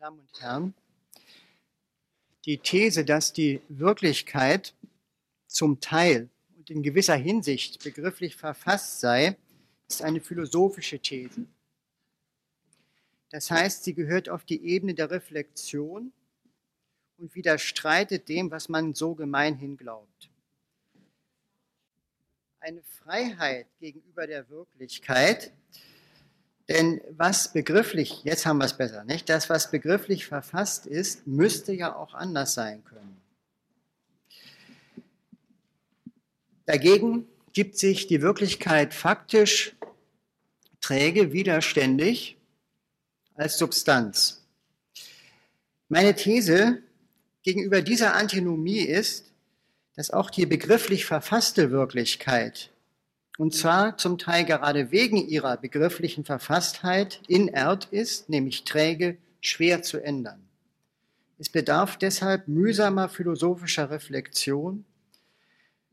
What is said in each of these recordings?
Damen und Herren, die These, dass die Wirklichkeit zum Teil und in gewisser Hinsicht begrifflich verfasst sei, ist eine philosophische These. Das heißt, sie gehört auf die Ebene der Reflexion und widerstreitet dem, was man so gemeinhin glaubt. Eine Freiheit gegenüber der Wirklichkeit, denn was begrifflich, jetzt haben wir es besser, nicht? Das, was begrifflich verfasst ist, müsste ja auch anders sein können. Dagegen gibt sich die Wirklichkeit faktisch träge, widerständig als Substanz. Meine These gegenüber dieser Antinomie ist, dass auch die begrifflich verfasste Wirklichkeit, und zwar zum Teil gerade wegen ihrer begrifflichen Verfasstheit, inert ist, nämlich träge, schwer zu ändern. Es bedarf deshalb mühsamer philosophischer Reflexion,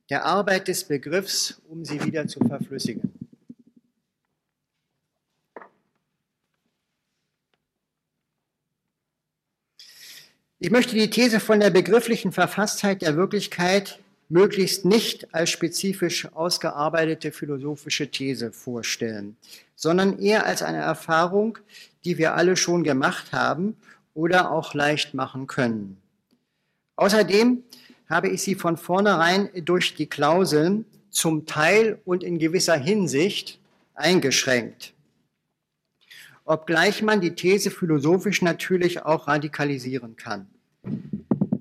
der Arbeit des Begriffs, um sie wieder zu verflüssigen. Ich möchte die These von der begrifflichen Verfasstheit der Wirklichkeit möglichst nicht als spezifisch ausgearbeitete philosophische These vorstellen, sondern eher als eine Erfahrung, die wir alle schon gemacht haben oder auch leicht machen können. Außerdem habe ich sie von vornherein durch die Klauseln zum Teil und in gewisser Hinsicht eingeschränkt obgleich man die These philosophisch natürlich auch radikalisieren kann.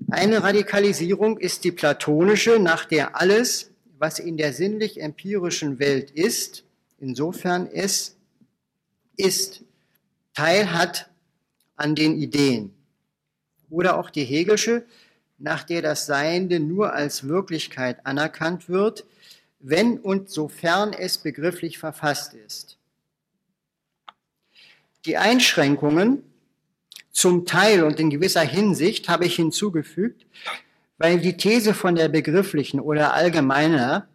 Eine Radikalisierung ist die platonische, nach der alles, was in der sinnlich-empirischen Welt ist, insofern es ist, Teil hat an den Ideen. Oder auch die Hegelsche, nach der das Seiende nur als Wirklichkeit anerkannt wird, wenn und sofern es begrifflich verfasst ist. Die Einschränkungen zum Teil und in gewisser Hinsicht habe ich hinzugefügt, weil die These von der begrifflichen oder allgemeiner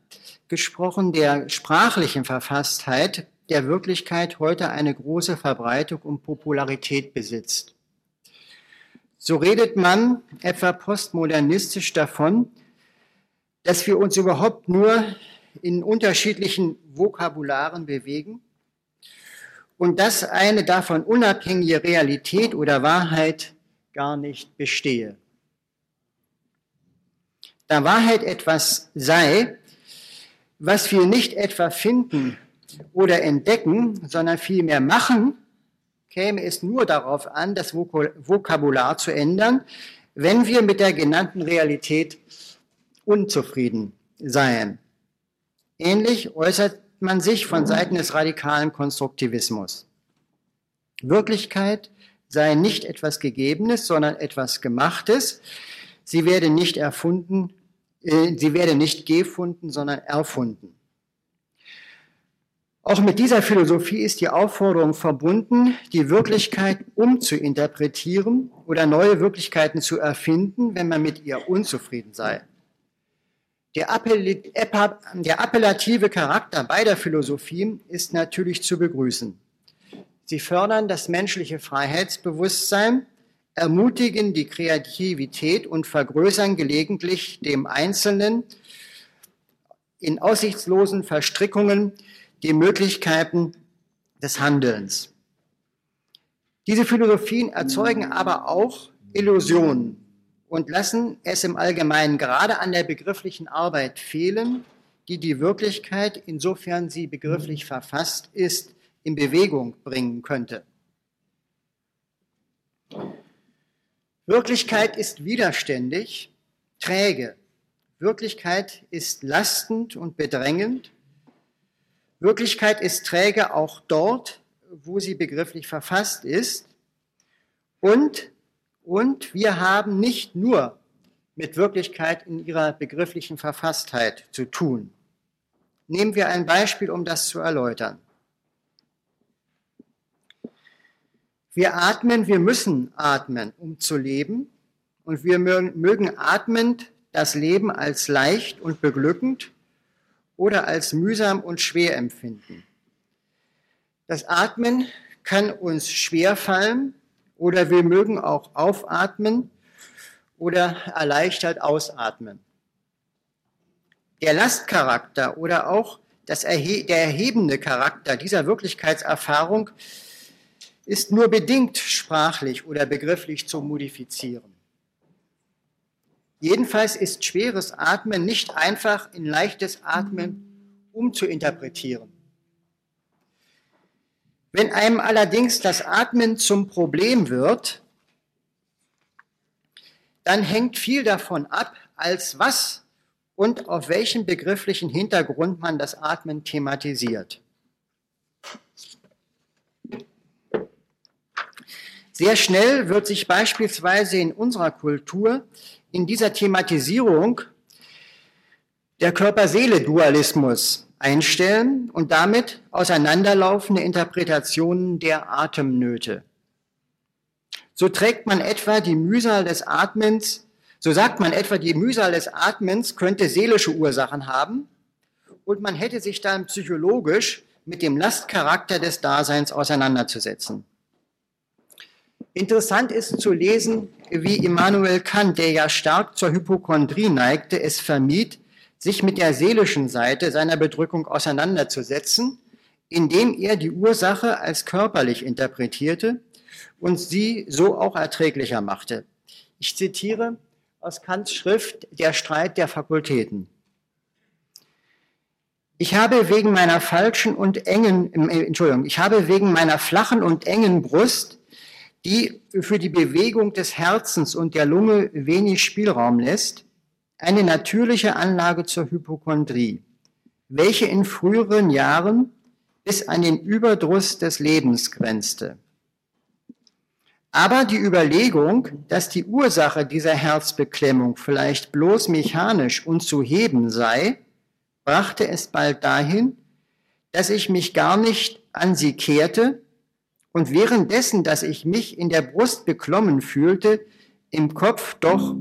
gesprochen der sprachlichen Verfasstheit der Wirklichkeit heute eine große Verbreitung und Popularität besitzt. So redet man etwa postmodernistisch davon, dass wir uns überhaupt nur in unterschiedlichen Vokabularen bewegen und dass eine davon unabhängige Realität oder Wahrheit gar nicht bestehe. Da Wahrheit etwas sei, was wir nicht etwa finden oder entdecken, sondern vielmehr machen, käme es nur darauf an, das Vokabular zu ändern, wenn wir mit der genannten Realität unzufrieden seien. Ähnlich äußert man sich von Seiten des radikalen Konstruktivismus. Wirklichkeit sei nicht etwas Gegebenes, sondern etwas Gemachtes. Sie werde nicht erfunden, äh, sie werde nicht gefunden, sondern erfunden. Auch mit dieser Philosophie ist die Aufforderung verbunden, die Wirklichkeit umzuinterpretieren oder neue Wirklichkeiten zu erfinden, wenn man mit ihr unzufrieden sei. Der, appellative Charakter beider Philosophien ist natürlich zu begrüßen. Sie fördern das menschliche Freiheitsbewusstsein, ermutigen die Kreativität und vergrößern gelegentlich dem Einzelnen in aussichtslosen Verstrickungen die Möglichkeiten des Handelns. Diese Philosophien erzeugen aber auch Illusionen und lassen es im Allgemeinen gerade an der begrifflichen Arbeit fehlen, die die Wirklichkeit, insofern sie begrifflich verfasst ist, in Bewegung bringen könnte. Wirklichkeit ist widerständig, träge. Wirklichkeit ist lastend und bedrängend. Wirklichkeit ist träge auch dort, wo sie begrifflich verfasst ist. Und und wir haben nicht nur mit Wirklichkeit in ihrer begrifflichen Verfasstheit zu tun. Nehmen wir ein Beispiel, um das zu erläutern. Wir atmen, wir müssen atmen, um zu leben. Und wir mögen atmend das Leben als leicht und beglückend oder als mühsam und schwer empfinden. Das Atmen kann uns schwer fallen oder wir mögen auch aufatmen oder erleichtert ausatmen. Der Lastcharakter oder auch das erhe der erhebende Charakter dieser Wirklichkeitserfahrung ist nur bedingt sprachlich oder begrifflich zu modifizieren. Jedenfalls ist schweres Atmen nicht einfach in leichtes Atmen umzuinterpretieren. Wenn einem allerdings das Atmen zum Problem wird, dann hängt viel davon ab, als was und auf welchen begrifflichen Hintergrund man das Atmen thematisiert. Sehr schnell wird sich beispielsweise in unserer Kultur in dieser Thematisierung der Körper-Seele-Dualismus einstellen und damit auseinanderlaufende Interpretationen der Atemnöte. So trägt man etwa die Mühsal des Atmens, so sagt man etwa, die Mühsal des Atmens könnte seelische Ursachen haben und man hätte sich dann psychologisch mit dem Lastcharakter des Daseins auseinanderzusetzen. Interessant ist zu lesen, wie Immanuel Kant, der ja stark zur Hypochondrie neigte, es vermied, sich mit der seelischen Seite seiner Bedrückung auseinanderzusetzen, indem er die Ursache als körperlich interpretierte und sie so auch erträglicher machte. Ich zitiere aus Kants Schrift Der Streit der Fakultäten. Ich habe wegen meiner falschen und engen, äh, Entschuldigung, ich habe wegen meiner flachen und engen Brust, die für die Bewegung des Herzens und der Lunge wenig Spielraum lässt, eine natürliche Anlage zur Hypochondrie, welche in früheren Jahren bis an den Überdruss des Lebens grenzte. Aber die Überlegung, dass die Ursache dieser Herzbeklemmung vielleicht bloß mechanisch und zu heben sei, brachte es bald dahin, dass ich mich gar nicht an sie kehrte und währenddessen, dass ich mich in der Brust beklommen fühlte, im Kopf doch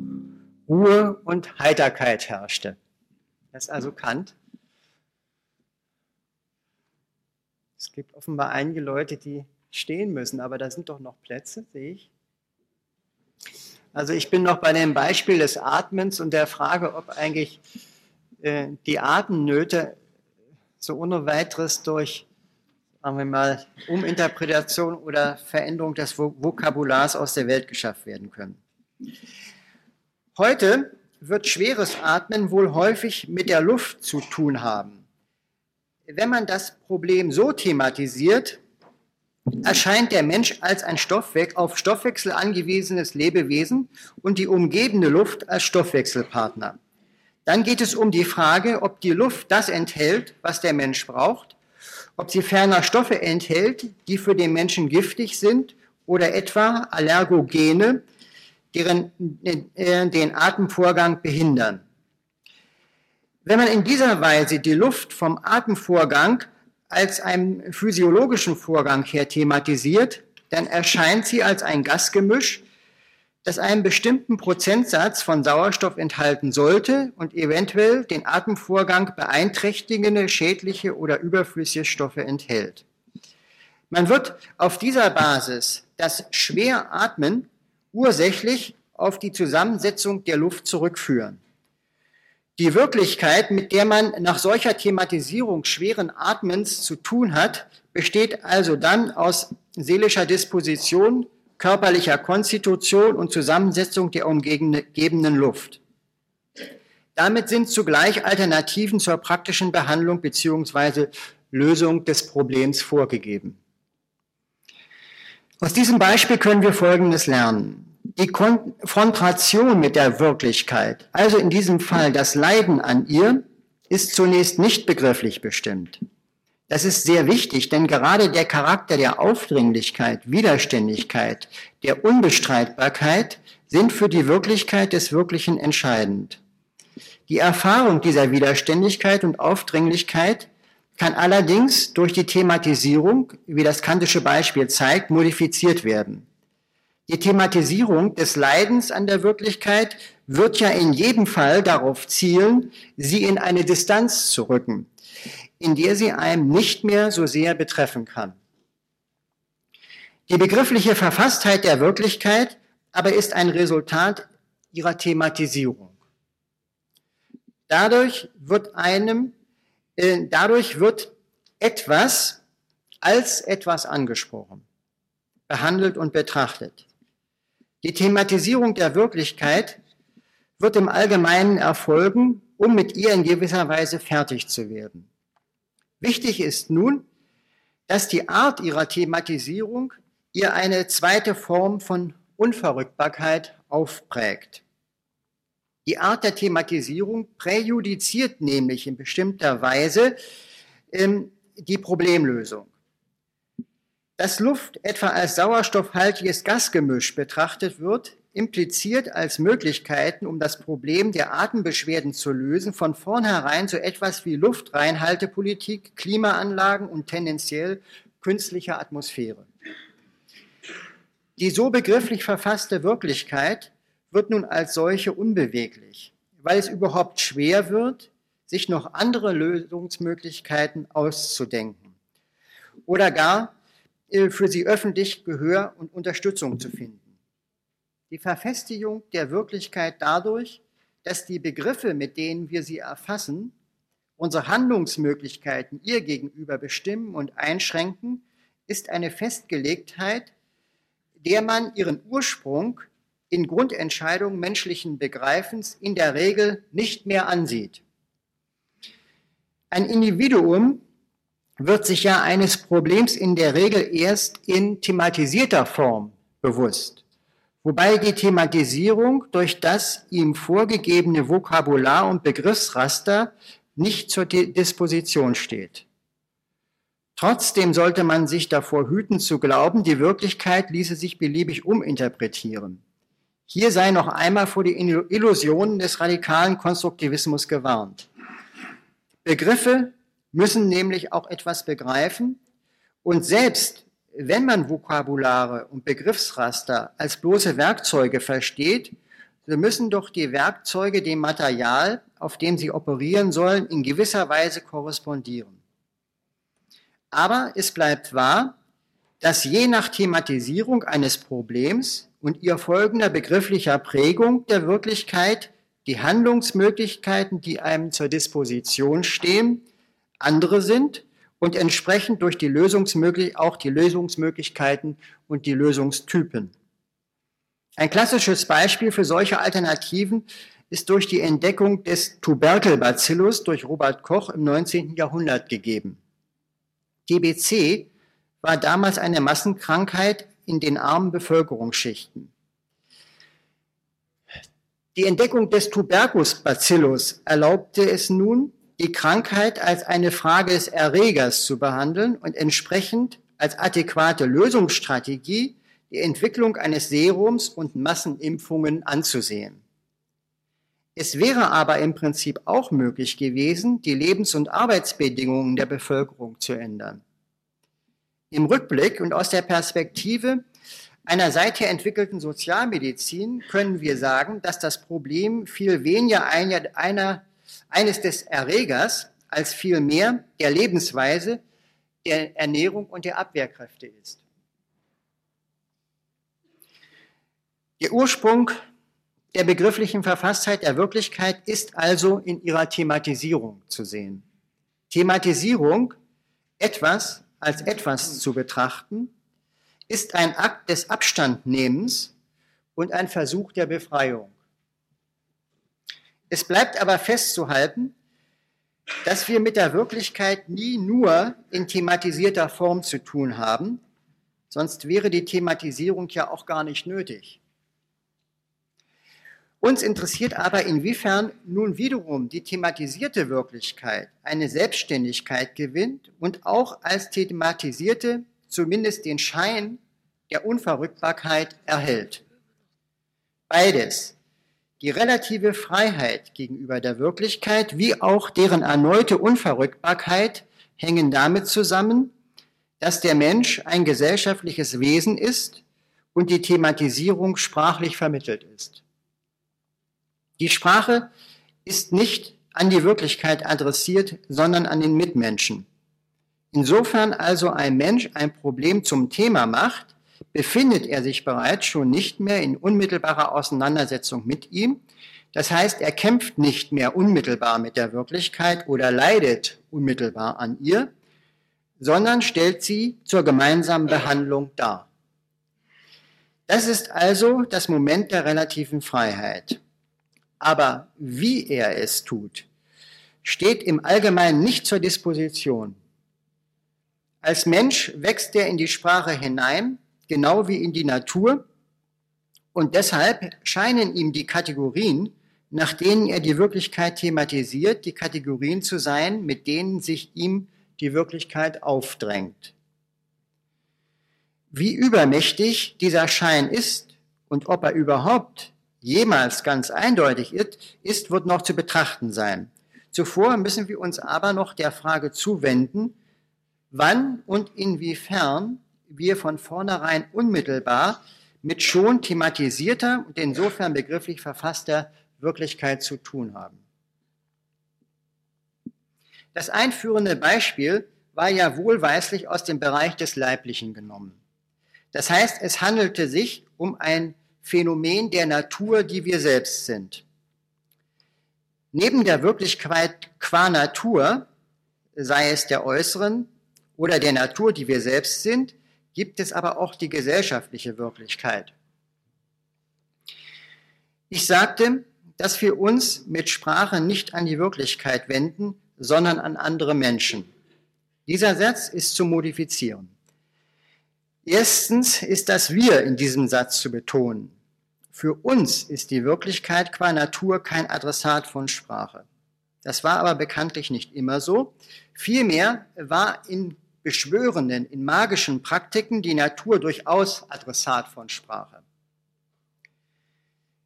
Ruhe und Heiterkeit herrschte. Das ist also Kant. Es gibt offenbar einige Leute, die stehen müssen, aber da sind doch noch Plätze, sehe ich. Also ich bin noch bei dem Beispiel des Atmens und der Frage, ob eigentlich äh, die Atemnöte so ohne weiteres durch, sagen wir mal, Uminterpretation oder Veränderung des Vokabulars aus der Welt geschafft werden können. Heute wird schweres Atmen wohl häufig mit der Luft zu tun haben. Wenn man das Problem so thematisiert, erscheint der Mensch als ein Stoffwe auf Stoffwechsel angewiesenes Lebewesen und die umgebende Luft als Stoffwechselpartner. Dann geht es um die Frage, ob die Luft das enthält, was der Mensch braucht, ob sie ferner Stoffe enthält, die für den Menschen giftig sind oder etwa Allergogene, den Atemvorgang behindern. Wenn man in dieser Weise die Luft vom Atemvorgang als einen physiologischen Vorgang her thematisiert, dann erscheint sie als ein Gasgemisch, das einen bestimmten Prozentsatz von Sauerstoff enthalten sollte und eventuell den Atemvorgang beeinträchtigende schädliche oder überflüssige Stoffe enthält. Man wird auf dieser Basis das Schweratmen ursächlich auf die Zusammensetzung der Luft zurückführen. Die Wirklichkeit, mit der man nach solcher Thematisierung schweren Atmens zu tun hat, besteht also dann aus seelischer Disposition, körperlicher Konstitution und Zusammensetzung der umgebenden Luft. Damit sind zugleich Alternativen zur praktischen Behandlung bzw. Lösung des Problems vorgegeben. Aus diesem Beispiel können wir Folgendes lernen. Die Konfrontation mit der Wirklichkeit, also in diesem Fall das Leiden an ihr, ist zunächst nicht begrifflich bestimmt. Das ist sehr wichtig, denn gerade der Charakter der Aufdringlichkeit, Widerständigkeit, der Unbestreitbarkeit sind für die Wirklichkeit des Wirklichen entscheidend. Die Erfahrung dieser Widerständigkeit und Aufdringlichkeit kann allerdings durch die Thematisierung, wie das kantische Beispiel zeigt, modifiziert werden. Die Thematisierung des Leidens an der Wirklichkeit wird ja in jedem Fall darauf zielen, sie in eine Distanz zu rücken, in der sie einem nicht mehr so sehr betreffen kann. Die begriffliche Verfasstheit der Wirklichkeit aber ist ein Resultat ihrer Thematisierung. Dadurch wird einem, dadurch wird etwas als etwas angesprochen, behandelt und betrachtet. Die Thematisierung der Wirklichkeit wird im Allgemeinen erfolgen, um mit ihr in gewisser Weise fertig zu werden. Wichtig ist nun, dass die Art ihrer Thematisierung ihr eine zweite Form von Unverrückbarkeit aufprägt. Die Art der Thematisierung präjudiziert nämlich in bestimmter Weise ähm, die Problemlösung. Dass Luft etwa als sauerstoffhaltiges Gasgemisch betrachtet wird, impliziert als Möglichkeiten, um das Problem der Atembeschwerden zu lösen, von vornherein so etwas wie Luftreinhaltepolitik, Klimaanlagen und tendenziell künstliche Atmosphäre. Die so begrifflich verfasste Wirklichkeit wird nun als solche unbeweglich, weil es überhaupt schwer wird, sich noch andere Lösungsmöglichkeiten auszudenken oder gar äh, für sie öffentlich Gehör und Unterstützung zu finden. Die Verfestigung der Wirklichkeit dadurch, dass die Begriffe, mit denen wir sie erfassen, unsere Handlungsmöglichkeiten ihr gegenüber bestimmen und einschränken, ist eine Festgelegtheit, der man ihren Ursprung in Grundentscheidungen menschlichen Begreifens in der Regel nicht mehr ansieht. Ein Individuum wird sich ja eines Problems in der Regel erst in thematisierter Form bewusst, wobei die Thematisierung durch das ihm vorgegebene Vokabular und Begriffsraster nicht zur Disposition steht. Trotzdem sollte man sich davor hüten zu glauben, die Wirklichkeit ließe sich beliebig uminterpretieren. Hier sei noch einmal vor die Illusionen des radikalen Konstruktivismus gewarnt. Begriffe müssen nämlich auch etwas begreifen und selbst wenn man Vokabulare und Begriffsraster als bloße Werkzeuge versteht, so müssen doch die Werkzeuge dem Material, auf dem sie operieren sollen, in gewisser Weise korrespondieren. Aber es bleibt wahr, dass je nach Thematisierung eines Problems und ihr folgender begrifflicher Prägung der Wirklichkeit die Handlungsmöglichkeiten, die einem zur Disposition stehen, andere sind und entsprechend durch die Lösungsmöglich auch die Lösungsmöglichkeiten und die Lösungstypen. Ein klassisches Beispiel für solche Alternativen ist durch die Entdeckung des Tuberkelbacillus durch Robert Koch im 19. Jahrhundert gegeben. TBC war damals eine Massenkrankheit in den armen Bevölkerungsschichten. Die Entdeckung des Tuberculus-Bacillus erlaubte es nun, die Krankheit als eine Frage des Erregers zu behandeln und entsprechend als adäquate Lösungsstrategie die Entwicklung eines Serums und Massenimpfungen anzusehen. Es wäre aber im Prinzip auch möglich gewesen, die Lebens- und Arbeitsbedingungen der Bevölkerung zu ändern. Im Rückblick und aus der Perspektive einer seither entwickelten Sozialmedizin können wir sagen, dass das Problem viel weniger einer, eines des Erregers als vielmehr der Lebensweise, der Ernährung und der Abwehrkräfte ist. Der Ursprung der begrifflichen Verfasstheit der Wirklichkeit ist also in ihrer Thematisierung zu sehen. Thematisierung, etwas als etwas zu betrachten, ist ein Akt des Abstandnehmens und ein Versuch der Befreiung. Es bleibt aber festzuhalten, dass wir mit der Wirklichkeit nie nur in thematisierter Form zu tun haben, sonst wäre die Thematisierung ja auch gar nicht nötig. Uns interessiert aber, inwiefern nun wiederum die thematisierte Wirklichkeit eine Selbstständigkeit gewinnt und auch als thematisierte zumindest den Schein der Unverrückbarkeit erhält. Beides, die relative Freiheit gegenüber der Wirklichkeit wie auch deren erneute Unverrückbarkeit hängen damit zusammen, dass der Mensch ein gesellschaftliches Wesen ist und die Thematisierung sprachlich vermittelt ist. Die Sprache ist nicht an die Wirklichkeit adressiert, sondern an den Mitmenschen. Insofern also ein Mensch ein Problem zum Thema macht, befindet er sich bereits schon nicht mehr in unmittelbarer Auseinandersetzung mit ihm. Das heißt, er kämpft nicht mehr unmittelbar mit der Wirklichkeit oder leidet unmittelbar an ihr, sondern stellt sie zur gemeinsamen Behandlung dar. Das ist also das Moment der relativen Freiheit. Aber wie er es tut, steht im Allgemeinen nicht zur Disposition. Als Mensch wächst er in die Sprache hinein, genau wie in die Natur, und deshalb scheinen ihm die Kategorien, nach denen er die Wirklichkeit thematisiert, die Kategorien zu sein, mit denen sich ihm die Wirklichkeit aufdrängt. Wie übermächtig dieser Schein ist und ob er überhaupt jemals ganz eindeutig ist, wird noch zu betrachten sein. Zuvor müssen wir uns aber noch der Frage zuwenden, wann und inwiefern wir von vornherein unmittelbar mit schon thematisierter und insofern begrifflich verfasster Wirklichkeit zu tun haben. Das einführende Beispiel war ja wohlweislich aus dem Bereich des Leiblichen genommen. Das heißt, es handelte sich um ein Phänomen der Natur, die wir selbst sind. Neben der Wirklichkeit qua Natur, sei es der äußeren oder der Natur, die wir selbst sind, gibt es aber auch die gesellschaftliche Wirklichkeit. Ich sagte, dass wir uns mit Sprache nicht an die Wirklichkeit wenden, sondern an andere Menschen. Dieser Satz ist zu modifizieren. Erstens ist das Wir in diesem Satz zu betonen. Für uns ist die Wirklichkeit qua Natur kein Adressat von Sprache. Das war aber bekanntlich nicht immer so. Vielmehr war in beschwörenden, in magischen Praktiken die Natur durchaus Adressat von Sprache.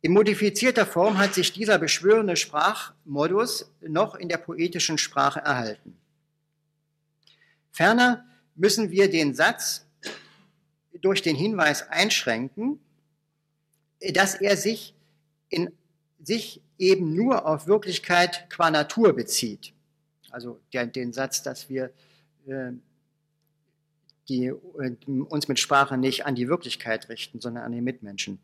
In modifizierter Form hat sich dieser beschwörende Sprachmodus noch in der poetischen Sprache erhalten. Ferner müssen wir den Satz durch den Hinweis einschränken, dass er sich in sich eben nur auf Wirklichkeit qua Natur bezieht. Also der, den Satz, dass wir äh, die, äh, uns mit Sprache nicht an die Wirklichkeit richten, sondern an den Mitmenschen.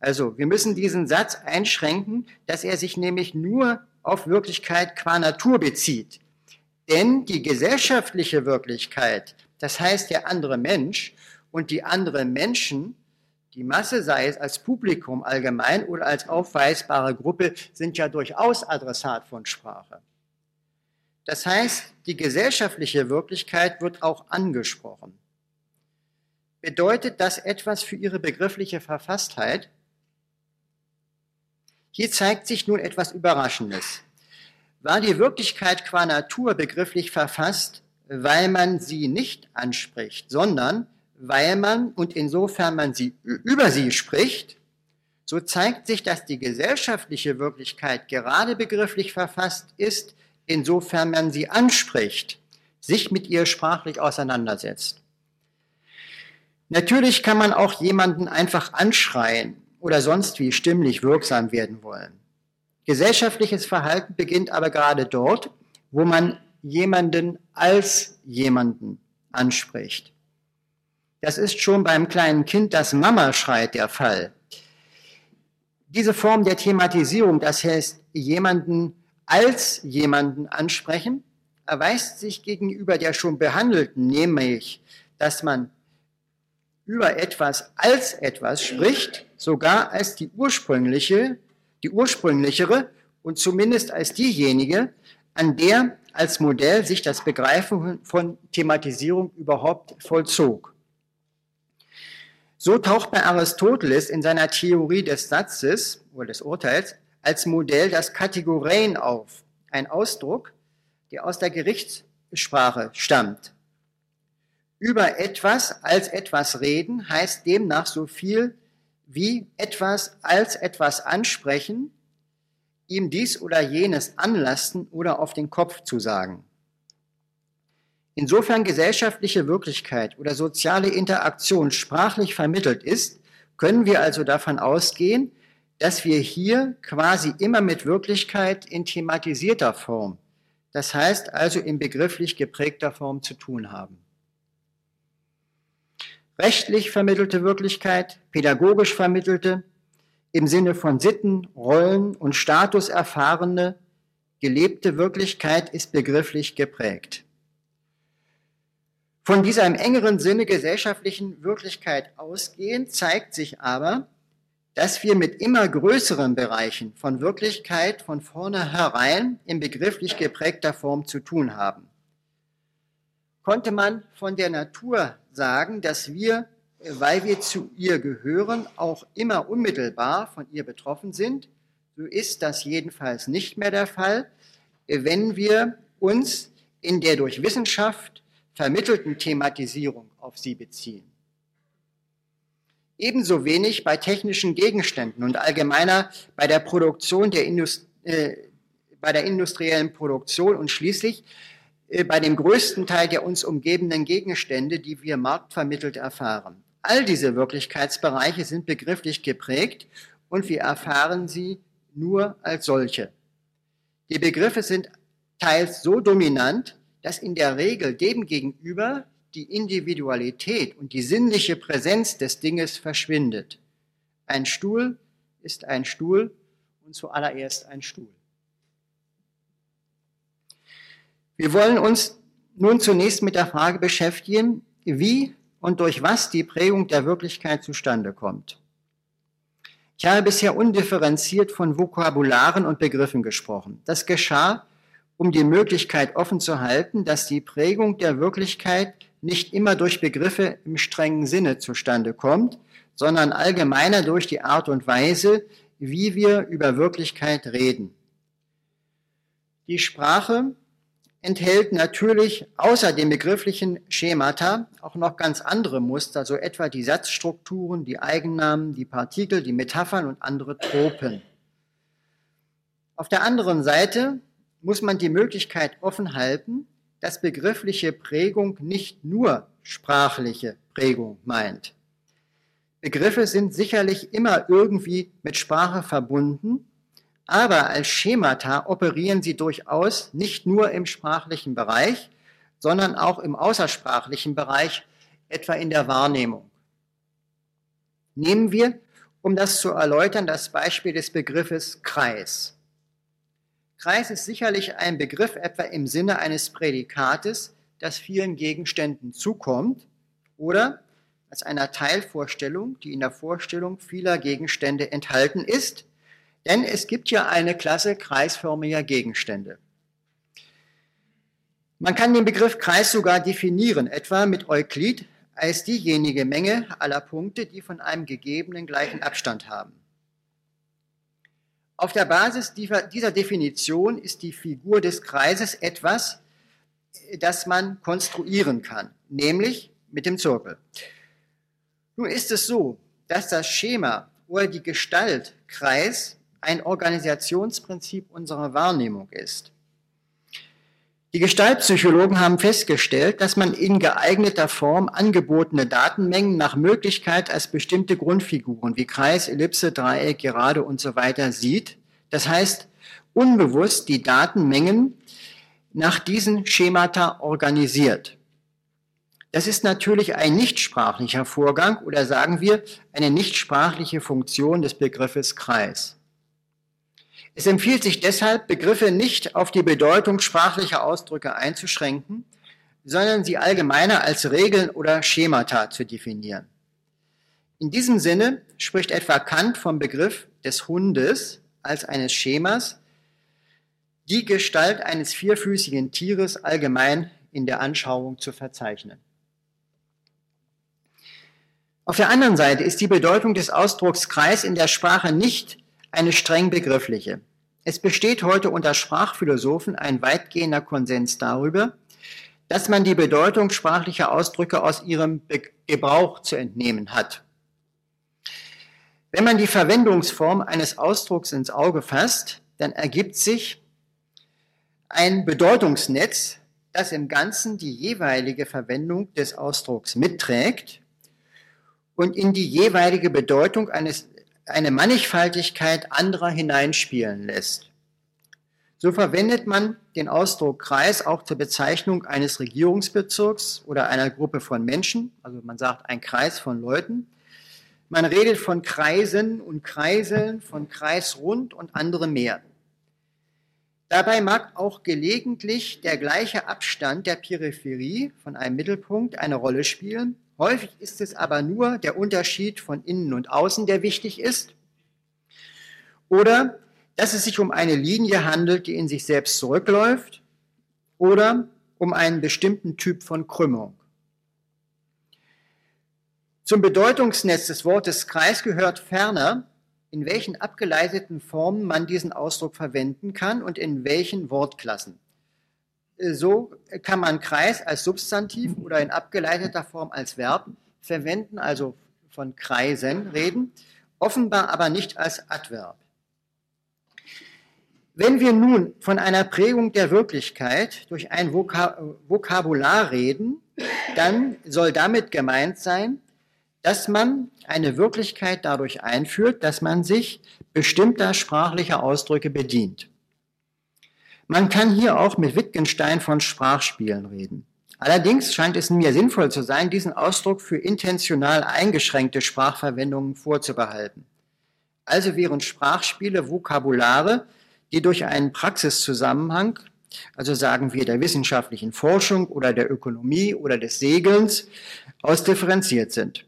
Also wir müssen diesen Satz einschränken, dass er sich nämlich nur auf Wirklichkeit qua Natur bezieht. Denn die gesellschaftliche Wirklichkeit, das heißt der andere Mensch, und die anderen Menschen, die Masse, sei es als Publikum allgemein oder als aufweisbare Gruppe, sind ja durchaus Adressat von Sprache. Das heißt, die gesellschaftliche Wirklichkeit wird auch angesprochen. Bedeutet das etwas für ihre begriffliche Verfasstheit? Hier zeigt sich nun etwas Überraschendes. War die Wirklichkeit qua Natur begrifflich verfasst, weil man sie nicht anspricht, sondern weil man und insofern man sie über sie spricht, so zeigt sich, dass die gesellschaftliche Wirklichkeit gerade begrifflich verfasst ist, insofern man sie anspricht, sich mit ihr sprachlich auseinandersetzt. Natürlich kann man auch jemanden einfach anschreien oder sonst wie stimmlich wirksam werden wollen. Gesellschaftliches Verhalten beginnt aber gerade dort, wo man jemanden als jemanden anspricht. Das ist schon beim kleinen Kind, das Mama schreit, der Fall. Diese Form der Thematisierung, das heißt jemanden als jemanden ansprechen, erweist sich gegenüber der schon behandelten, nämlich, dass man über etwas als etwas spricht, sogar als die ursprüngliche, die ursprünglichere und zumindest als diejenige, an der als Modell sich das Begreifen von Thematisierung überhaupt vollzog. So taucht bei Aristoteles in seiner Theorie des Satzes oder des Urteils als Modell das Kategorien auf, ein Ausdruck, der aus der Gerichtssprache stammt. Über etwas als etwas reden heißt demnach so viel wie etwas als etwas ansprechen, ihm dies oder jenes anlasten oder auf den Kopf zu sagen. Insofern gesellschaftliche Wirklichkeit oder soziale Interaktion sprachlich vermittelt ist, können wir also davon ausgehen, dass wir hier quasi immer mit Wirklichkeit in thematisierter Form, das heißt also in begrifflich geprägter Form zu tun haben. rechtlich vermittelte Wirklichkeit, pädagogisch vermittelte, im Sinne von Sitten, Rollen und Status erfahrene, gelebte Wirklichkeit ist begrifflich geprägt. Von dieser im engeren Sinne gesellschaftlichen Wirklichkeit ausgehend zeigt sich aber, dass wir mit immer größeren Bereichen von Wirklichkeit von vornherein in begrifflich geprägter Form zu tun haben. Konnte man von der Natur sagen, dass wir, weil wir zu ihr gehören, auch immer unmittelbar von ihr betroffen sind, so ist das jedenfalls nicht mehr der Fall, wenn wir uns in der durch Wissenschaft vermittelten Thematisierung auf sie beziehen. Ebenso wenig bei technischen Gegenständen und allgemeiner bei der Produktion der Indust äh, bei der industriellen Produktion und schließlich äh, bei dem größten Teil der uns umgebenden Gegenstände, die wir marktvermittelt erfahren. All diese Wirklichkeitsbereiche sind begrifflich geprägt und wir erfahren sie nur als solche. Die Begriffe sind teils so dominant, dass in der Regel dem gegenüber die Individualität und die sinnliche Präsenz des Dinges verschwindet. Ein Stuhl ist ein Stuhl und zuallererst ein Stuhl. Wir wollen uns nun zunächst mit der Frage beschäftigen, wie und durch was die Prägung der Wirklichkeit zustande kommt. Ich habe bisher undifferenziert von Vokabularen und Begriffen gesprochen. Das geschah, um die Möglichkeit offen zu halten, dass die Prägung der Wirklichkeit nicht immer durch Begriffe im strengen Sinne zustande kommt, sondern allgemeiner durch die Art und Weise, wie wir über Wirklichkeit reden. Die Sprache enthält natürlich außer dem begrifflichen Schemata auch noch ganz andere Muster, so etwa die Satzstrukturen, die Eigennamen, die Partikel, die Metaphern und andere Tropen. Auf der anderen Seite muss man die Möglichkeit offen halten, dass begriffliche Prägung nicht nur sprachliche Prägung meint. Begriffe sind sicherlich immer irgendwie mit Sprache verbunden aber als Schemata operieren sie durchaus nicht nur im sprachlichen Bereich, sondern auch im außersprachlichen Bereich, etwa in der Wahrnehmung. Nehmen wir, um das zu erläutern, das Beispiel des Begriffes Kreis. Kreis ist sicherlich ein Begriff etwa im Sinne eines Prädikates, das vielen Gegenständen zukommt oder als einer Teilvorstellung, die in der Vorstellung vieler Gegenstände enthalten ist, denn es gibt ja eine Klasse kreisförmiger Gegenstände. Man kann den Begriff Kreis sogar definieren, etwa mit Euklid als diejenige Menge aller Punkte, die von einem gegebenen gleichen Abstand haben. Auf der Basis dieser Definition ist die Figur des Kreises etwas, das man konstruieren kann, nämlich mit dem Zirkel. Nun ist es so, dass das Schema oder die Gestalt Kreis ein Organisationsprinzip unserer Wahrnehmung ist. Die Gestaltpsychologen haben festgestellt, dass man in geeigneter Form angebotene Datenmengen nach Möglichkeit als bestimmte Grundfiguren wie Kreis, Ellipse, Dreieck, Gerade und so weiter sieht. Das heißt, unbewusst die Datenmengen nach diesen Schemata organisiert. Das ist natürlich ein nichtsprachlicher Vorgang oder sagen wir eine nichtsprachliche Funktion des Begriffes Kreis. Es empfiehlt sich deshalb, Begriffe nicht auf die Bedeutung sprachlicher Ausdrücke einzuschränken, sondern sie allgemeiner als Regeln oder Schemata zu definieren. In diesem Sinne spricht etwa Kant vom Begriff des Hundes als eines Schemas, die Gestalt eines vierfüßigen Tieres allgemein in der Anschauung zu verzeichnen. Auf der anderen Seite ist die Bedeutung des Ausdrucks Kreis in der Sprache nicht eine streng begriffliche. Es besteht heute unter Sprachphilosophen ein weitgehender Konsens darüber, dass man die Bedeutung sprachlicher Ausdrücke aus ihrem Gebrauch zu entnehmen hat. Wenn man die Verwendungsform eines Ausdrucks ins Auge fasst, dann ergibt sich ein Bedeutungsnetz, das im Ganzen die jeweilige Verwendung des Ausdrucks mitträgt und in die jeweilige Bedeutung eines eine Mannigfaltigkeit anderer hineinspielen lässt. So verwendet man den Ausdruck Kreis auch zur Bezeichnung eines Regierungsbezirks oder einer Gruppe von Menschen. Also man sagt ein Kreis von Leuten. Man redet von Kreisen und Kreiseln, von Kreisrund und andere mehr. Dabei mag auch gelegentlich der gleiche Abstand der Peripherie von einem Mittelpunkt eine Rolle spielen. Häufig ist es aber nur der Unterschied von innen und außen, der wichtig ist. Oder dass es sich um eine Linie handelt, die in sich selbst zurückläuft oder um einen bestimmten Typ von Krümmung. Zum Bedeutungsnetz des Wortes Kreis gehört ferner, in welchen abgeleiteten Formen man diesen Ausdruck verwenden kann und in welchen Wortklassen. So kann man Kreis als Substantiv oder in abgeleiteter Form als Verb verwenden, also von Kreisen reden, offenbar aber nicht als Adverb. Wenn wir nun von einer Prägung der Wirklichkeit durch ein Vokabular reden, dann soll damit gemeint sein, dass man eine Wirklichkeit dadurch einführt, dass man sich bestimmter sprachlicher Ausdrücke bedient. Man kann hier auch mit Wittgenstein von Sprachspielen reden. Allerdings scheint es mir sinnvoll zu sein, diesen Ausdruck für intentional eingeschränkte Sprachverwendungen vorzubehalten. Also wären Sprachspiele Vokabulare, die durch einen Praxiszusammenhang, also sagen wir der wissenschaftlichen Forschung oder der Ökonomie oder des Segelns, ausdifferenziert sind.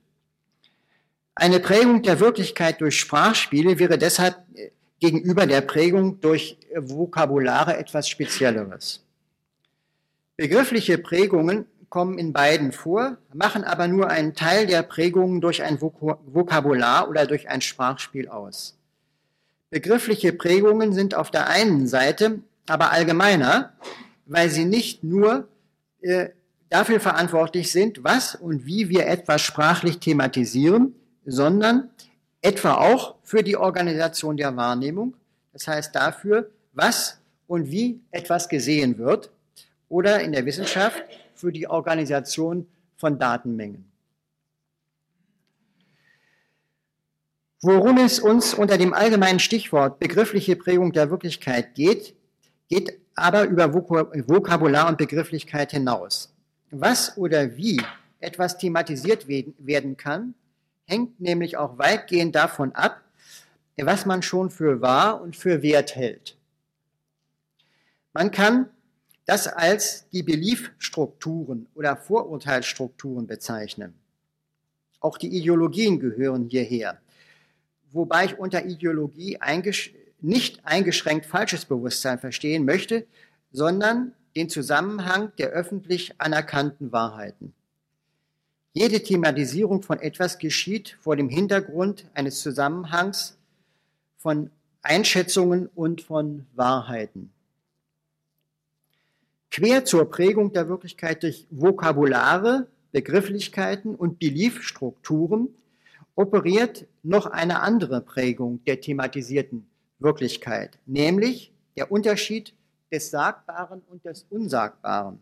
Eine Prägung der Wirklichkeit durch Sprachspiele wäre deshalb äh, gegenüber der Prägung durch Vokabulare etwas Spezielleres. Begriffliche Prägungen kommen in beiden vor, machen aber nur einen Teil der Prägungen durch ein Vokabular oder durch ein Sprachspiel aus. Begriffliche Prägungen sind auf der einen Seite aber allgemeiner, weil sie nicht nur äh, dafür verantwortlich sind, was und wie wir etwas sprachlich thematisieren, sondern etwa auch für die Organisation der Wahrnehmung, das heißt dafür, was und wie etwas gesehen wird oder in der Wissenschaft für die Organisation von Datenmengen. Worum es uns unter dem allgemeinen Stichwort begriffliche Prägung der Wirklichkeit geht, geht aber über Vokabular und Begrifflichkeit hinaus. Was oder wie etwas thematisiert werden kann, hängt nämlich auch weitgehend davon ab, was man schon für wahr und für wert hält. Man kann das als die Beliefstrukturen oder Vorurteilsstrukturen bezeichnen. Auch die Ideologien gehören hierher wobei ich unter Ideologie eingesch nicht eingeschränkt falsches Bewusstsein verstehen möchte, sondern den Zusammenhang der öffentlich anerkannten Wahrheiten. Jede Thematisierung von etwas geschieht vor dem Hintergrund eines Zusammenhangs von Einschätzungen und von Wahrheiten. Quer zur Prägung der Wirklichkeit durch Vokabulare, Begrifflichkeiten und Beliefstrukturen operiert noch eine andere Prägung der thematisierten Wirklichkeit, nämlich der Unterschied des Sagbaren und des Unsagbaren.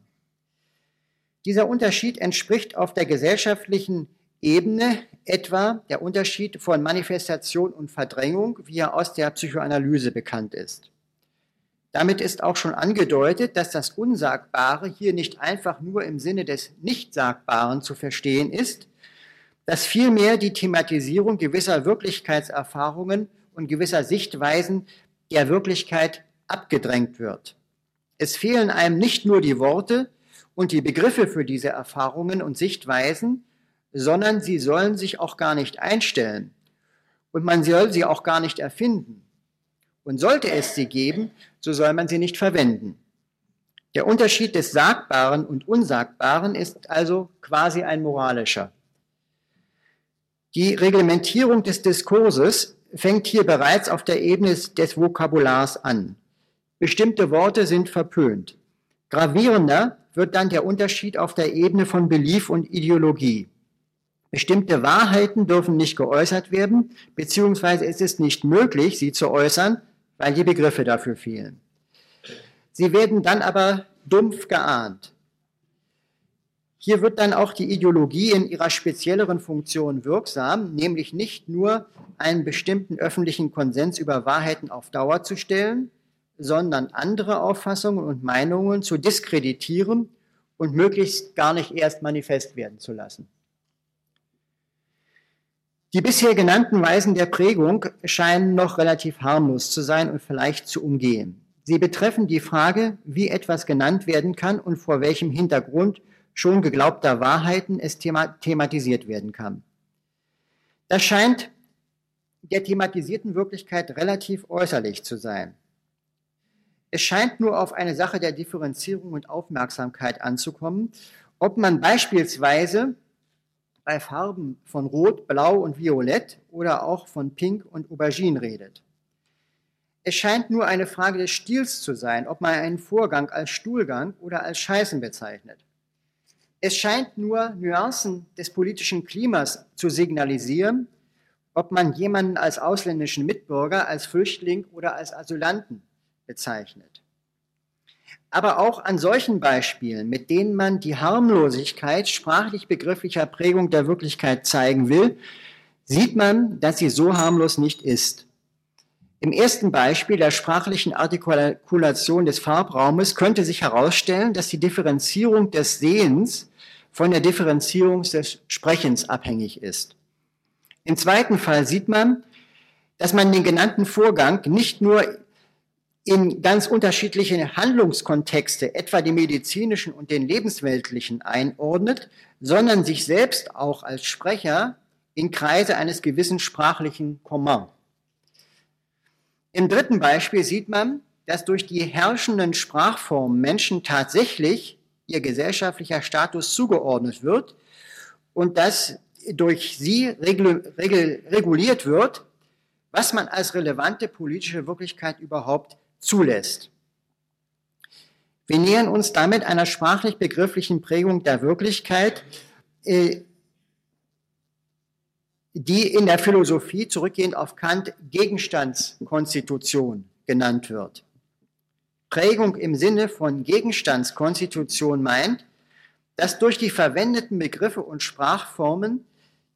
Dieser Unterschied entspricht auf der gesellschaftlichen Ebene etwa der Unterschied von Manifestation und Verdrängung, wie er aus der Psychoanalyse bekannt ist. Damit ist auch schon angedeutet, dass das Unsagbare hier nicht einfach nur im Sinne des Nichtsagbaren zu verstehen ist, dass vielmehr die Thematisierung gewisser Wirklichkeitserfahrungen und gewisser Sichtweisen der Wirklichkeit abgedrängt wird. Es fehlen einem nicht nur die Worte und die Begriffe für diese Erfahrungen und Sichtweisen, sondern sie sollen sich auch gar nicht einstellen. Und man soll sie auch gar nicht erfinden. Und sollte es sie geben, so soll man sie nicht verwenden. Der Unterschied des Sagbaren und Unsagbaren ist also quasi ein moralischer. Die Reglementierung des Diskurses fängt hier bereits auf der Ebene des Vokabulars an. Bestimmte Worte sind verpönt. Gravierender wird dann der Unterschied auf der Ebene von Belief und Ideologie. Bestimmte Wahrheiten dürfen nicht geäußert werden, beziehungsweise ist es nicht möglich, sie zu äußern, weil die Begriffe dafür fehlen. Sie werden dann aber dumpf geahnt. Hier wird dann auch die Ideologie in ihrer spezielleren Funktion wirksam, nämlich nicht nur einen bestimmten öffentlichen Konsens über Wahrheiten auf Dauer zu stellen, sondern andere Auffassungen und Meinungen zu diskreditieren und möglichst gar nicht erst manifest werden zu lassen. Die bisher genannten Weisen der Prägung scheinen noch relativ harmlos zu sein und vielleicht zu umgehen. Sie betreffen die Frage, wie etwas genannt werden kann und vor welchem Hintergrund schon geglaubter Wahrheiten es thematisiert werden kann. Das scheint der thematisierten Wirklichkeit relativ äußerlich zu sein. Es scheint nur auf eine Sache der Differenzierung und Aufmerksamkeit anzukommen, ob man beispielsweise bei Farben von Rot, Blau und Violett oder auch von Pink und Aubergine redet. Es scheint nur eine Frage des Stils zu sein, ob man einen Vorgang als Stuhlgang oder als Scheißen bezeichnet. Es scheint nur Nuancen des politischen Klimas zu signalisieren, ob man jemanden als ausländischen Mitbürger, als Flüchtling oder als Asylanten bezeichnet. Aber auch an solchen Beispielen, mit denen man die Harmlosigkeit sprachlich begrifflicher Prägung der Wirklichkeit zeigen will, sieht man, dass sie so harmlos nicht ist. Im ersten Beispiel der sprachlichen Artikulation des Farbraumes könnte sich herausstellen, dass die Differenzierung des Sehens von der Differenzierung des Sprechens abhängig ist. Im zweiten Fall sieht man, dass man den genannten Vorgang nicht nur in ganz unterschiedliche Handlungskontexte, etwa die medizinischen und den lebensweltlichen, einordnet, sondern sich selbst auch als Sprecher in Kreise eines gewissen sprachlichen Command. Im dritten Beispiel sieht man, dass durch die herrschenden Sprachformen Menschen tatsächlich ihr gesellschaftlicher Status zugeordnet wird und dass durch sie reguliert wird, was man als relevante politische Wirklichkeit überhaupt zulässt. Wir nähern uns damit einer sprachlich-begrifflichen Prägung der Wirklichkeit, äh, die in der Philosophie zurückgehend auf Kant Gegenstandskonstitution genannt wird. Prägung im Sinne von Gegenstandskonstitution meint, dass durch die verwendeten Begriffe und Sprachformen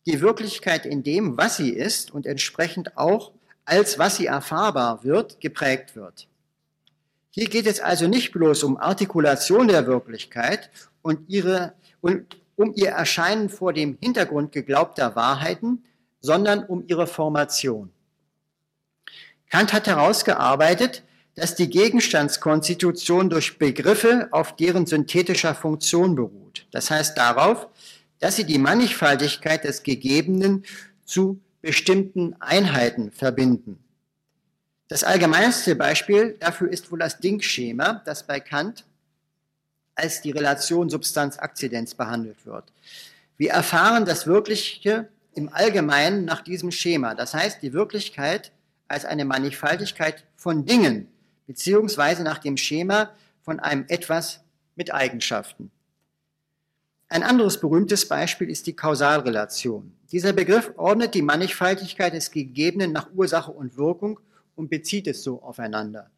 die Wirklichkeit in dem, was sie ist und entsprechend auch als was sie erfahrbar wird, geprägt wird. Hier geht es also nicht bloß um Artikulation der Wirklichkeit und, ihre, und um ihr Erscheinen vor dem Hintergrund geglaubter Wahrheiten, sondern um ihre Formation. Kant hat herausgearbeitet, dass die Gegenstandskonstitution durch Begriffe auf deren synthetischer Funktion beruht. Das heißt darauf, dass sie die Mannigfaltigkeit des Gegebenen zu bestimmten Einheiten verbinden. Das allgemeinste Beispiel dafür ist wohl das Ding-Schema, das bei Kant als die Relation Substanz-Akzidenz behandelt wird. Wir erfahren das Wirkliche im Allgemeinen nach diesem Schema. Das heißt, die Wirklichkeit als eine Mannigfaltigkeit von Dingen, beziehungsweise nach dem Schema von einem etwas mit Eigenschaften. Ein anderes berühmtes Beispiel ist die Kausalrelation. Dieser Begriff ordnet die Mannigfaltigkeit des Gegebenen nach Ursache und Wirkung und bezieht es so aufeinander.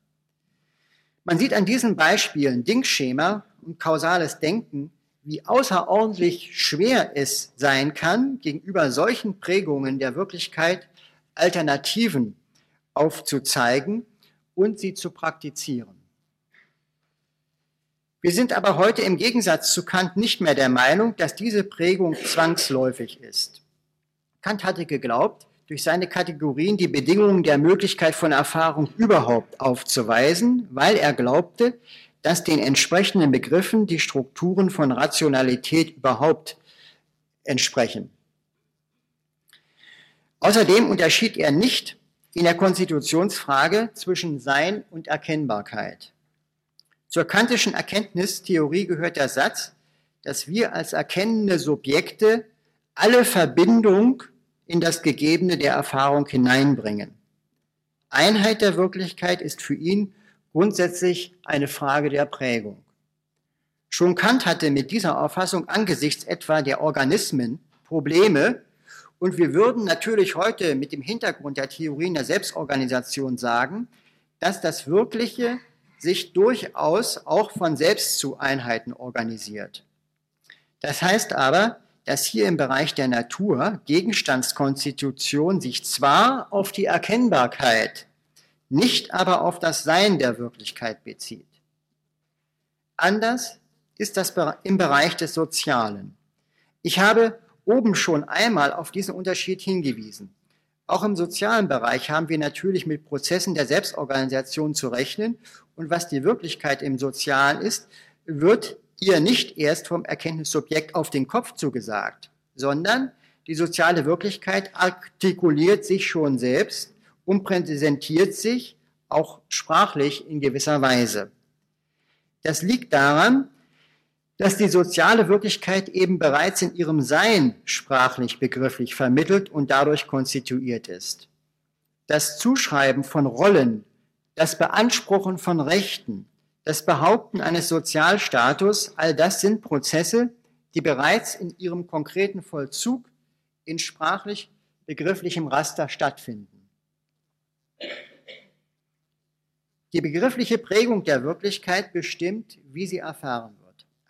Man sieht an diesen Beispielen Dingschema und kausales Denken, wie außerordentlich schwer es sein kann, gegenüber solchen Prägungen der Wirklichkeit Alternativen aufzuzeigen und sie zu praktizieren. Wir sind aber heute im Gegensatz zu Kant nicht mehr der Meinung, dass diese Prägung zwangsläufig ist. Kant hatte geglaubt, durch seine Kategorien die Bedingungen der Möglichkeit von Erfahrung überhaupt aufzuweisen, weil er glaubte, dass den entsprechenden Begriffen die Strukturen von Rationalität überhaupt entsprechen. Außerdem unterschied er nicht in der Konstitutionsfrage zwischen Sein und Erkennbarkeit. Zur kantischen Erkenntnistheorie gehört der Satz, dass wir als erkennende Subjekte alle Verbindung in das Gegebene der Erfahrung hineinbringen. Einheit der Wirklichkeit ist für ihn grundsätzlich eine Frage der Prägung. Schon Kant hatte mit dieser Auffassung angesichts etwa der Organismen Probleme und wir würden natürlich heute mit dem Hintergrund der Theorien der Selbstorganisation sagen, dass das Wirkliche sich durchaus auch von selbst zu Einheiten organisiert. Das heißt aber, dass hier im Bereich der Natur Gegenstandskonstitution sich zwar auf die Erkennbarkeit nicht aber auf das Sein der Wirklichkeit bezieht. Anders ist das im Bereich des Sozialen. Ich habe oben schon einmal auf diesen Unterschied hingewiesen. Auch im sozialen Bereich haben wir natürlich mit Prozessen der Selbstorganisation zu rechnen. Und was die Wirklichkeit im Sozialen ist, wird ihr nicht erst vom Erkenntnissubjekt auf den Kopf zugesagt, sondern die soziale Wirklichkeit artikuliert sich schon selbst und präsentiert sich auch sprachlich in gewisser Weise. Das liegt daran, dass die soziale Wirklichkeit eben bereits in ihrem Sein sprachlich begrifflich vermittelt und dadurch konstituiert ist. Das Zuschreiben von Rollen, das Beanspruchen von Rechten, das Behaupten eines Sozialstatus, all das sind Prozesse, die bereits in ihrem konkreten Vollzug in sprachlich begrifflichem Raster stattfinden. Die begriffliche Prägung der Wirklichkeit bestimmt, wie sie erfahren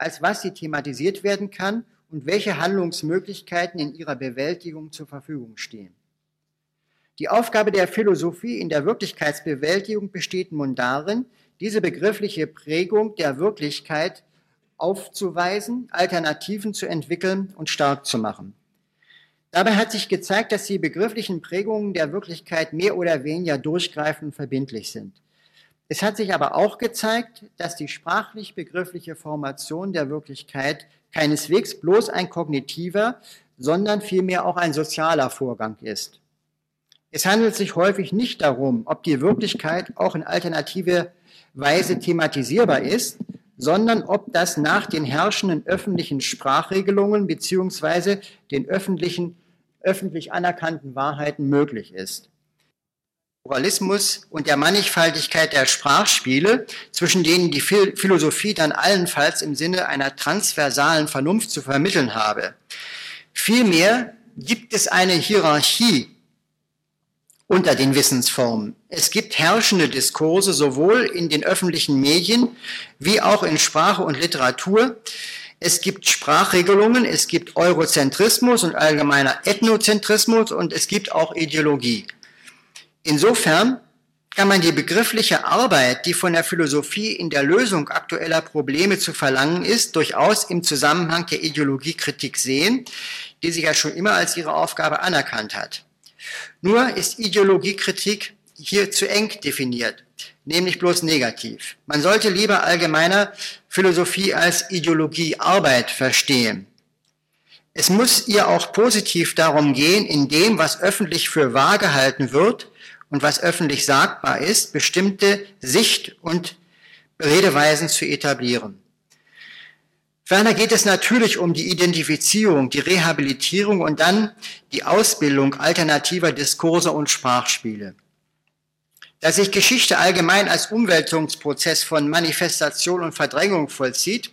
als was sie thematisiert werden kann und welche Handlungsmöglichkeiten in ihrer Bewältigung zur Verfügung stehen. Die Aufgabe der Philosophie in der Wirklichkeitsbewältigung besteht nun darin, diese begriffliche Prägung der Wirklichkeit aufzuweisen, Alternativen zu entwickeln und stark zu machen. Dabei hat sich gezeigt, dass die begrifflichen Prägungen der Wirklichkeit mehr oder weniger durchgreifend verbindlich sind. Es hat sich aber auch gezeigt, dass die sprachlich-begriffliche Formation der Wirklichkeit keineswegs bloß ein kognitiver, sondern vielmehr auch ein sozialer Vorgang ist. Es handelt sich häufig nicht darum, ob die Wirklichkeit auch in alternative Weise thematisierbar ist, sondern ob das nach den herrschenden öffentlichen Sprachregelungen beziehungsweise den öffentlichen, öffentlich anerkannten Wahrheiten möglich ist. Pluralismus und der Mannigfaltigkeit der Sprachspiele, zwischen denen die Philosophie dann allenfalls im Sinne einer transversalen Vernunft zu vermitteln habe. Vielmehr gibt es eine Hierarchie unter den Wissensformen. Es gibt herrschende Diskurse sowohl in den öffentlichen Medien wie auch in Sprache und Literatur. Es gibt Sprachregelungen, es gibt Eurozentrismus und allgemeiner Ethnozentrismus und es gibt auch Ideologie. Insofern kann man die begriffliche Arbeit, die von der Philosophie in der Lösung aktueller Probleme zu verlangen ist, durchaus im Zusammenhang der Ideologiekritik sehen, die sich ja schon immer als ihre Aufgabe anerkannt hat. Nur ist Ideologiekritik hier zu eng definiert, nämlich bloß negativ. Man sollte lieber allgemeiner Philosophie als Ideologiearbeit verstehen. Es muss ihr auch positiv darum gehen, in dem, was öffentlich für wahr gehalten wird, und was öffentlich sagbar ist, bestimmte Sicht- und Redeweisen zu etablieren. Ferner geht es natürlich um die Identifizierung, die Rehabilitierung und dann die Ausbildung alternativer Diskurse und Sprachspiele. Dass sich Geschichte allgemein als Umwälzungsprozess von Manifestation und Verdrängung vollzieht,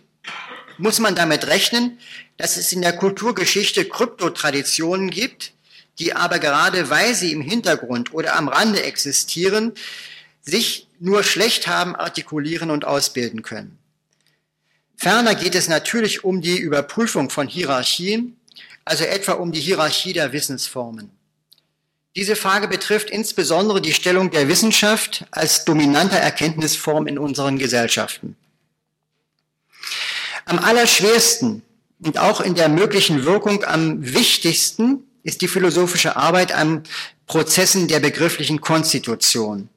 muss man damit rechnen, dass es in der Kulturgeschichte Kryptotraditionen gibt, die aber gerade weil sie im Hintergrund oder am Rande existieren, sich nur schlecht haben artikulieren und ausbilden können. Ferner geht es natürlich um die Überprüfung von Hierarchien, also etwa um die Hierarchie der Wissensformen. Diese Frage betrifft insbesondere die Stellung der Wissenschaft als dominanter Erkenntnisform in unseren Gesellschaften. Am allerschwersten und auch in der möglichen Wirkung am wichtigsten ist die philosophische Arbeit an Prozessen der begrifflichen Konstitution.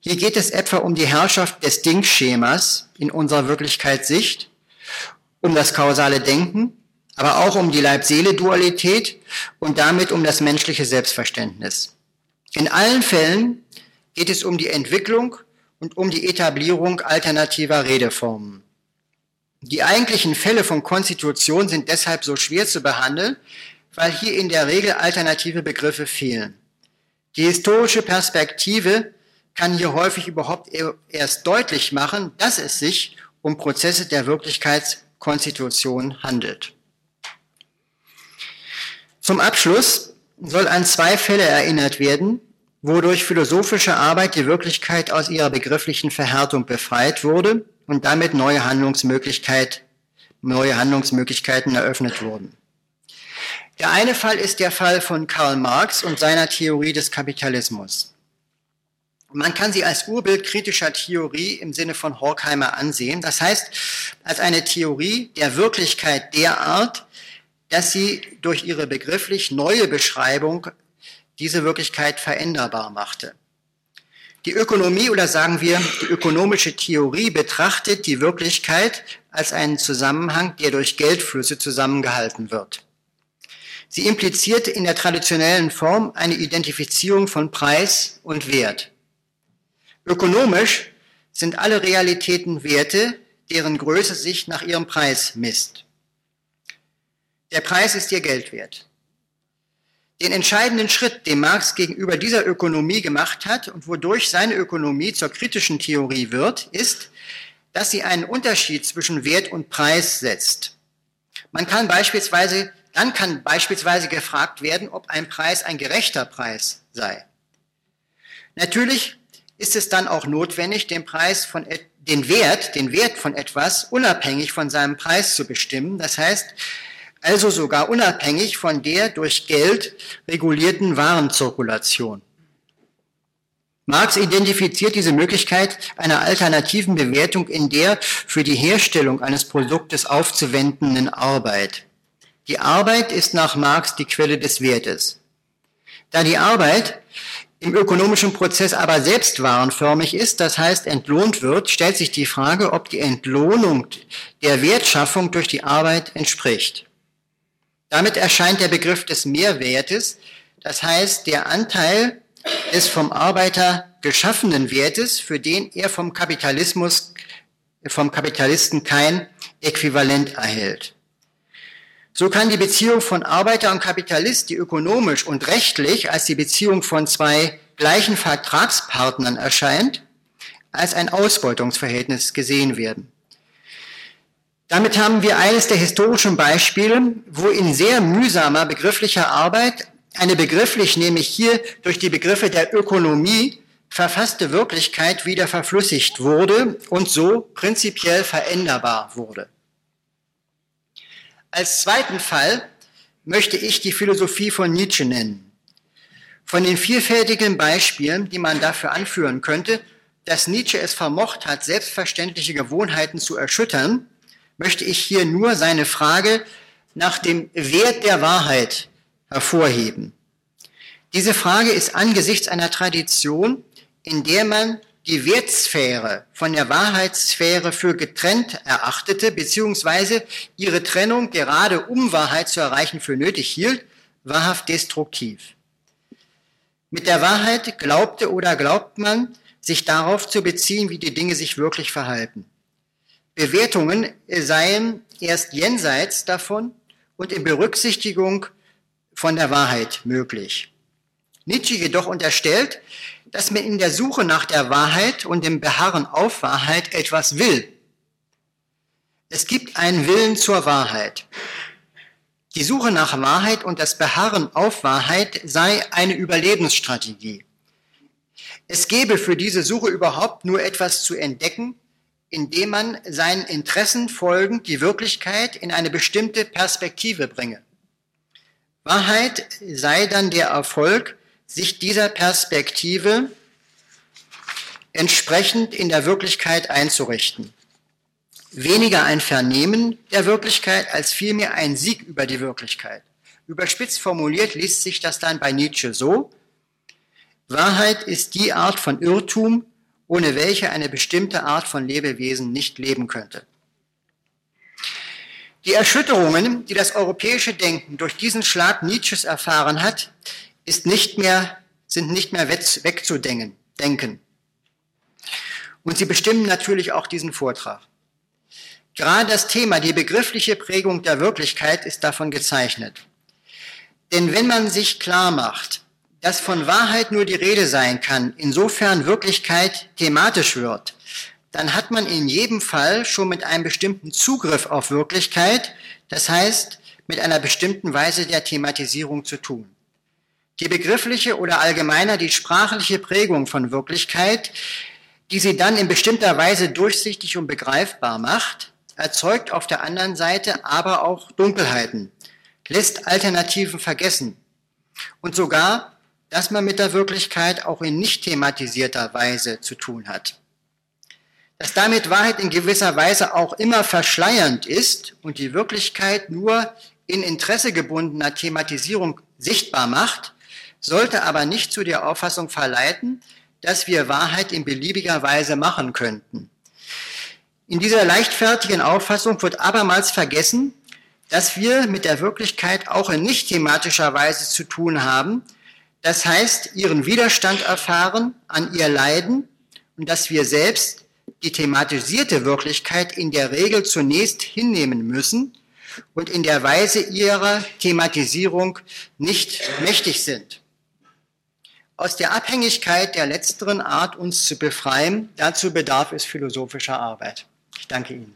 Hier geht es etwa um die Herrschaft des Denkschemas in unserer Wirklichkeitssicht, um das kausale Denken, aber auch um die Leib-Seele-Dualität und damit um das menschliche Selbstverständnis. In allen Fällen geht es um die Entwicklung und um die Etablierung alternativer Redeformen. Die eigentlichen Fälle von Konstitution sind deshalb so schwer zu behandeln, weil hier in der Regel alternative Begriffe fehlen. Die historische Perspektive kann hier häufig überhaupt erst deutlich machen, dass es sich um Prozesse der Wirklichkeitskonstitution handelt. Zum Abschluss soll an zwei Fälle erinnert werden, wodurch philosophische Arbeit die Wirklichkeit aus ihrer begrifflichen Verhärtung befreit wurde und damit neue, Handlungsmöglichkeit, neue Handlungsmöglichkeiten eröffnet wurden. Der eine Fall ist der Fall von Karl Marx und seiner Theorie des Kapitalismus. Man kann sie als Urbild kritischer Theorie im Sinne von Horkheimer ansehen. Das heißt, als eine Theorie der Wirklichkeit derart, dass sie durch ihre begrifflich neue Beschreibung diese Wirklichkeit veränderbar machte. Die Ökonomie oder sagen wir die ökonomische Theorie betrachtet die Wirklichkeit als einen Zusammenhang, der durch Geldflüsse zusammengehalten wird. Sie impliziert in der traditionellen Form eine Identifizierung von Preis und Wert. Ökonomisch sind alle Realitäten Werte, deren Größe sich nach ihrem Preis misst. Der Preis ist ihr Geld wert. Den entscheidenden Schritt, den Marx gegenüber dieser Ökonomie gemacht hat und wodurch seine Ökonomie zur kritischen Theorie wird, ist, dass sie einen Unterschied zwischen Wert und Preis setzt. Man kann beispielsweise, dann kann beispielsweise gefragt werden, ob ein Preis ein gerechter Preis sei. Natürlich ist es dann auch notwendig, den Preis von, den Wert, den Wert von etwas unabhängig von seinem Preis zu bestimmen. Das heißt, also sogar unabhängig von der durch Geld regulierten Warenzirkulation. Marx identifiziert diese Möglichkeit einer alternativen Bewertung in der für die Herstellung eines Produktes aufzuwendenden Arbeit. Die Arbeit ist nach Marx die Quelle des Wertes. Da die Arbeit im ökonomischen Prozess aber selbst warenförmig ist, das heißt entlohnt wird, stellt sich die Frage, ob die Entlohnung der Wertschaffung durch die Arbeit entspricht. Damit erscheint der Begriff des Mehrwertes, das heißt der Anteil des vom Arbeiter geschaffenen Wertes, für den er vom Kapitalismus, vom Kapitalisten kein Äquivalent erhält. So kann die Beziehung von Arbeiter und Kapitalist, die ökonomisch und rechtlich als die Beziehung von zwei gleichen Vertragspartnern erscheint, als ein Ausbeutungsverhältnis gesehen werden. Damit haben wir eines der historischen Beispiele, wo in sehr mühsamer begrifflicher Arbeit eine begrifflich, nämlich hier durch die Begriffe der Ökonomie, verfasste Wirklichkeit wieder verflüssigt wurde und so prinzipiell veränderbar wurde. Als zweiten Fall möchte ich die Philosophie von Nietzsche nennen. Von den vielfältigen Beispielen, die man dafür anführen könnte, dass Nietzsche es vermocht hat, selbstverständliche Gewohnheiten zu erschüttern, möchte ich hier nur seine Frage nach dem Wert der Wahrheit hervorheben. Diese Frage ist angesichts einer Tradition, in der man die Wertsphäre von der Wahrheitssphäre für getrennt erachtete, beziehungsweise ihre Trennung gerade um Wahrheit zu erreichen für nötig hielt, wahrhaft destruktiv. Mit der Wahrheit glaubte oder glaubt man, sich darauf zu beziehen, wie die Dinge sich wirklich verhalten. Bewertungen seien erst jenseits davon und in Berücksichtigung von der Wahrheit möglich. Nietzsche jedoch unterstellt, dass man in der Suche nach der Wahrheit und dem Beharren auf Wahrheit etwas will. Es gibt einen Willen zur Wahrheit. Die Suche nach Wahrheit und das Beharren auf Wahrheit sei eine Überlebensstrategie. Es gäbe für diese Suche überhaupt nur etwas zu entdecken, indem man seinen Interessen folgend die Wirklichkeit in eine bestimmte Perspektive bringe. Wahrheit sei dann der Erfolg sich dieser Perspektive entsprechend in der Wirklichkeit einzurichten. Weniger ein Vernehmen der Wirklichkeit als vielmehr ein Sieg über die Wirklichkeit. Überspitzt formuliert liest sich das dann bei Nietzsche so, Wahrheit ist die Art von Irrtum, ohne welche eine bestimmte Art von Lebewesen nicht leben könnte. Die Erschütterungen, die das europäische Denken durch diesen Schlag Nietzsches erfahren hat, ist nicht mehr, sind nicht mehr wegzudenken. Denken. Und sie bestimmen natürlich auch diesen Vortrag. Gerade das Thema, die begriffliche Prägung der Wirklichkeit, ist davon gezeichnet. Denn wenn man sich klar macht, dass von Wahrheit nur die Rede sein kann, insofern Wirklichkeit thematisch wird, dann hat man in jedem Fall schon mit einem bestimmten Zugriff auf Wirklichkeit, das heißt mit einer bestimmten Weise der Thematisierung zu tun. Die begriffliche oder allgemeiner die sprachliche Prägung von Wirklichkeit, die sie dann in bestimmter Weise durchsichtig und begreifbar macht, erzeugt auf der anderen Seite aber auch Dunkelheiten, lässt Alternativen vergessen und sogar dass man mit der Wirklichkeit auch in nicht thematisierter Weise zu tun hat. Dass damit Wahrheit in gewisser Weise auch immer verschleiernd ist und die Wirklichkeit nur in Interesse gebundener Thematisierung sichtbar macht, sollte aber nicht zu der Auffassung verleiten, dass wir Wahrheit in beliebiger Weise machen könnten. In dieser leichtfertigen Auffassung wird abermals vergessen, dass wir mit der Wirklichkeit auch in nicht thematischer Weise zu tun haben, das heißt ihren Widerstand erfahren, an ihr leiden und dass wir selbst die thematisierte Wirklichkeit in der Regel zunächst hinnehmen müssen und in der Weise ihrer Thematisierung nicht mächtig sind aus der Abhängigkeit der letzteren Art uns zu befreien, dazu bedarf es philosophischer Arbeit. Ich danke Ihnen.